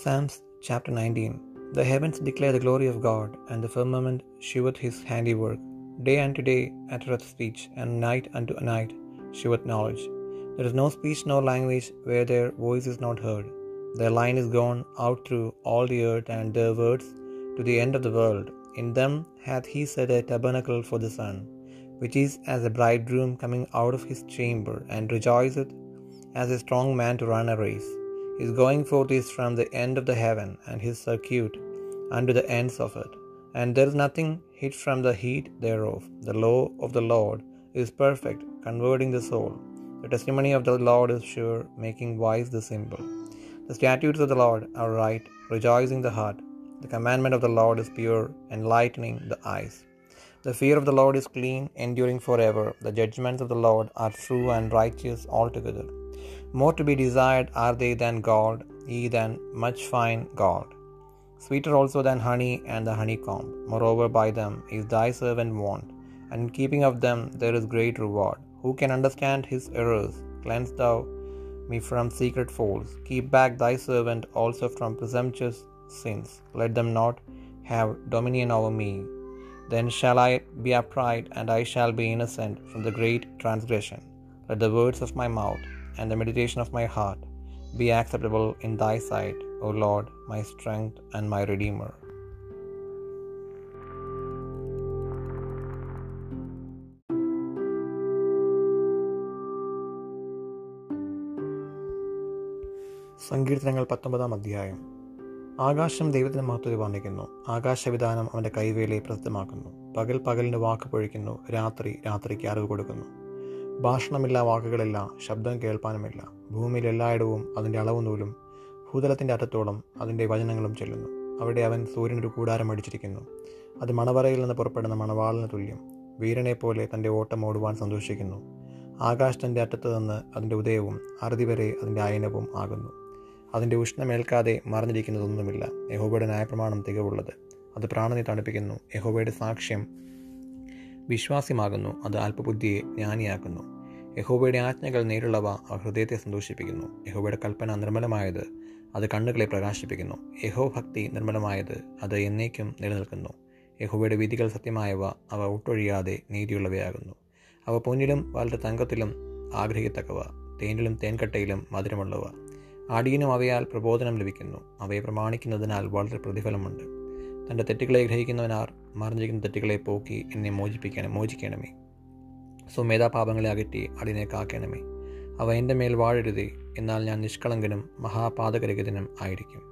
Psalms chapter 19 The heavens declare the glory of God, and the firmament sheweth his handiwork. Day unto day uttereth speech, and night unto night sheweth knowledge. There is no speech nor language where their voice is not heard. Their line is gone out through all the earth, and their words to the end of the world. In them hath he set a tabernacle for the sun, which is as a bridegroom coming out of his chamber, and rejoiceth as a strong man to run a race. His going forth is from the end of the heaven, and his circuit unto the ends of it. And there is nothing hid from the heat thereof. The law of the Lord is perfect, converting the soul. The testimony of the Lord is sure, making wise the simple. The statutes of the Lord are right, rejoicing the heart. The commandment of the Lord is pure, enlightening the eyes. The fear of the Lord is clean, enduring forever. The judgments of the Lord are true and righteous altogether. More to be desired are they than gold, ye than much fine gold. Sweeter also than honey and the honeycomb. Moreover, by them is thy servant warned, and in keeping of them there is great reward. Who can understand his errors? Cleanse thou me from secret faults. Keep back thy servant also from presumptuous sins. Let them not have dominion over me. Then shall I be upright, and I shall be innocent from the great transgression. Let the words of my mouth and the meditation of my heart. Be acceptable in thy sight, O Lord, my strength and my redeemer. സങ്കീർത്തനങ്ങൾ പത്തൊമ്പതാം അധ്യായം. ആകാശം ദൈവത്തിന് മഹത്വത്തെ വർണിക്കുന്നു. ആകാശവിധാനം അവന്റെ കൈവേലയെ പ്രസിദ്ധമാക്കുന്നു പകൽ പകലിന് വാക്ക് പൊഴിക്കുന്നു. രാത്രി രാത്രിക്ക് അറിവ് കൊടുക്കുന്നു. ഭാഷണമില്ല വാക്കുകളില്ല ശബ്ദം കേൾപ്പാനുമില്ല. ഭൂമിയിൽ എല്ലായിടവും അതിന്റെ അളവ് നൂലും ഭൂതലത്തിന്റെ അറ്റത്തോളം അതിന്റെ വചനങ്ങളും ചെല്ലുന്നു. അവിടെ അവൻ സൂര്യനൊരു കൂടാരം അടിച്ചിരിക്കുന്നു. അത് മണവറയിൽ നിന്ന് പുറപ്പെടുന്ന മണവാളിന് തുല്യം. വീരനെ പോലെ തന്റെ ഓട്ടം ഓടുവാൻ സന്തോഷിക്കുന്നു. ആകാശത്തിന്റെ അറ്റത്ത് നിന്ന് അതിന്റെ ഉദയവും അറുതി വരെ അതിന്റെ അയനവും ആകുന്നു. അതിന്റെ ഉഷ്ണമേൽക്കാതെ മറന്നിരിക്കുന്നതൊന്നുമില്ല യഹോബയുടെ ന്യായപ്രമാണം തികവുള്ളത്. അത് പ്രാണനെ തണുപ്പിക്കുന്നു. യഹോബയുടെ സാക്ഷ്യം വിശ്വാസ്യമാകുന്നു. അത് അല്പബുദ്ധിയെ ജ്ഞാനിയാക്കുന്നു. യഹോബയുടെ ആജ്ഞകൾ നേരിടുള്ളവ ആ ഹൃദയത്തെ സന്തോഷിപ്പിക്കുന്നു. യഹോബയുടെ കൽപ്പന നിർമ്മലമായത് അത് കണ്ണുകളെ പ്രകാശിപ്പിക്കുന്നു. യഹോ ഭക്തി നിർമ്മലമായത് അത് എന്നേക്കും നിലനിൽക്കുന്നു. യഹോബയുടെ വിധികൾ സത്യമായവ അവ ഒട്ടൊഴിയാതെ നീതിയുള്ളവയാകുന്നു. അവ പൊന്നിലും വളരെ തങ്കത്തിലും ആഗ്രഹിക്കത്തക്കവ. തേനിലും തേൻകട്ടയിലും മധുരമുള്ളവ. ആടിയനും അവയാൽ പ്രബോധനം ലഭിക്കുന്നു. അവയെ പ്രമാണിക്കുന്നതിനാൽ വളരെ പ്രതിഫലമുണ്ട്. തന്റെ തെറ്റുകളെ ഗ്രഹിക്കുന്നവനാർ മറിഞ്ഞിരിക്കുന്ന തെറ്റുകളെ പോക്കി എന്നെ മോചിപ്പിക്കണം മോചിക്കണമേ. സ്വമേധാപാപങ്ങളെ അകറ്റി അടിനെ കാക്കണമേ അവ എന്റെ മേൽ വാഴരുതേ എന്നാൽ ഞാൻ നിഷ്കളങ്കനും മഹാപാതകരഹിതനും ആയിരിക്കും.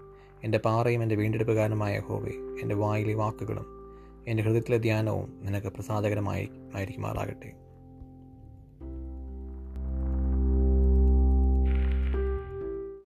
എന്റെ പാറയും എന്റെ വീണ്ടെടുപ്പുകാരനുമായ ഹോവേ എന്റെ വായിലെ വാക്കുകളും എന്റെ ഹൃദയത്തിലെ ധ്യാനവും നിനക്ക് പ്രസാദകരമായി ആയിരിക്കുമാറാകട്ടെ.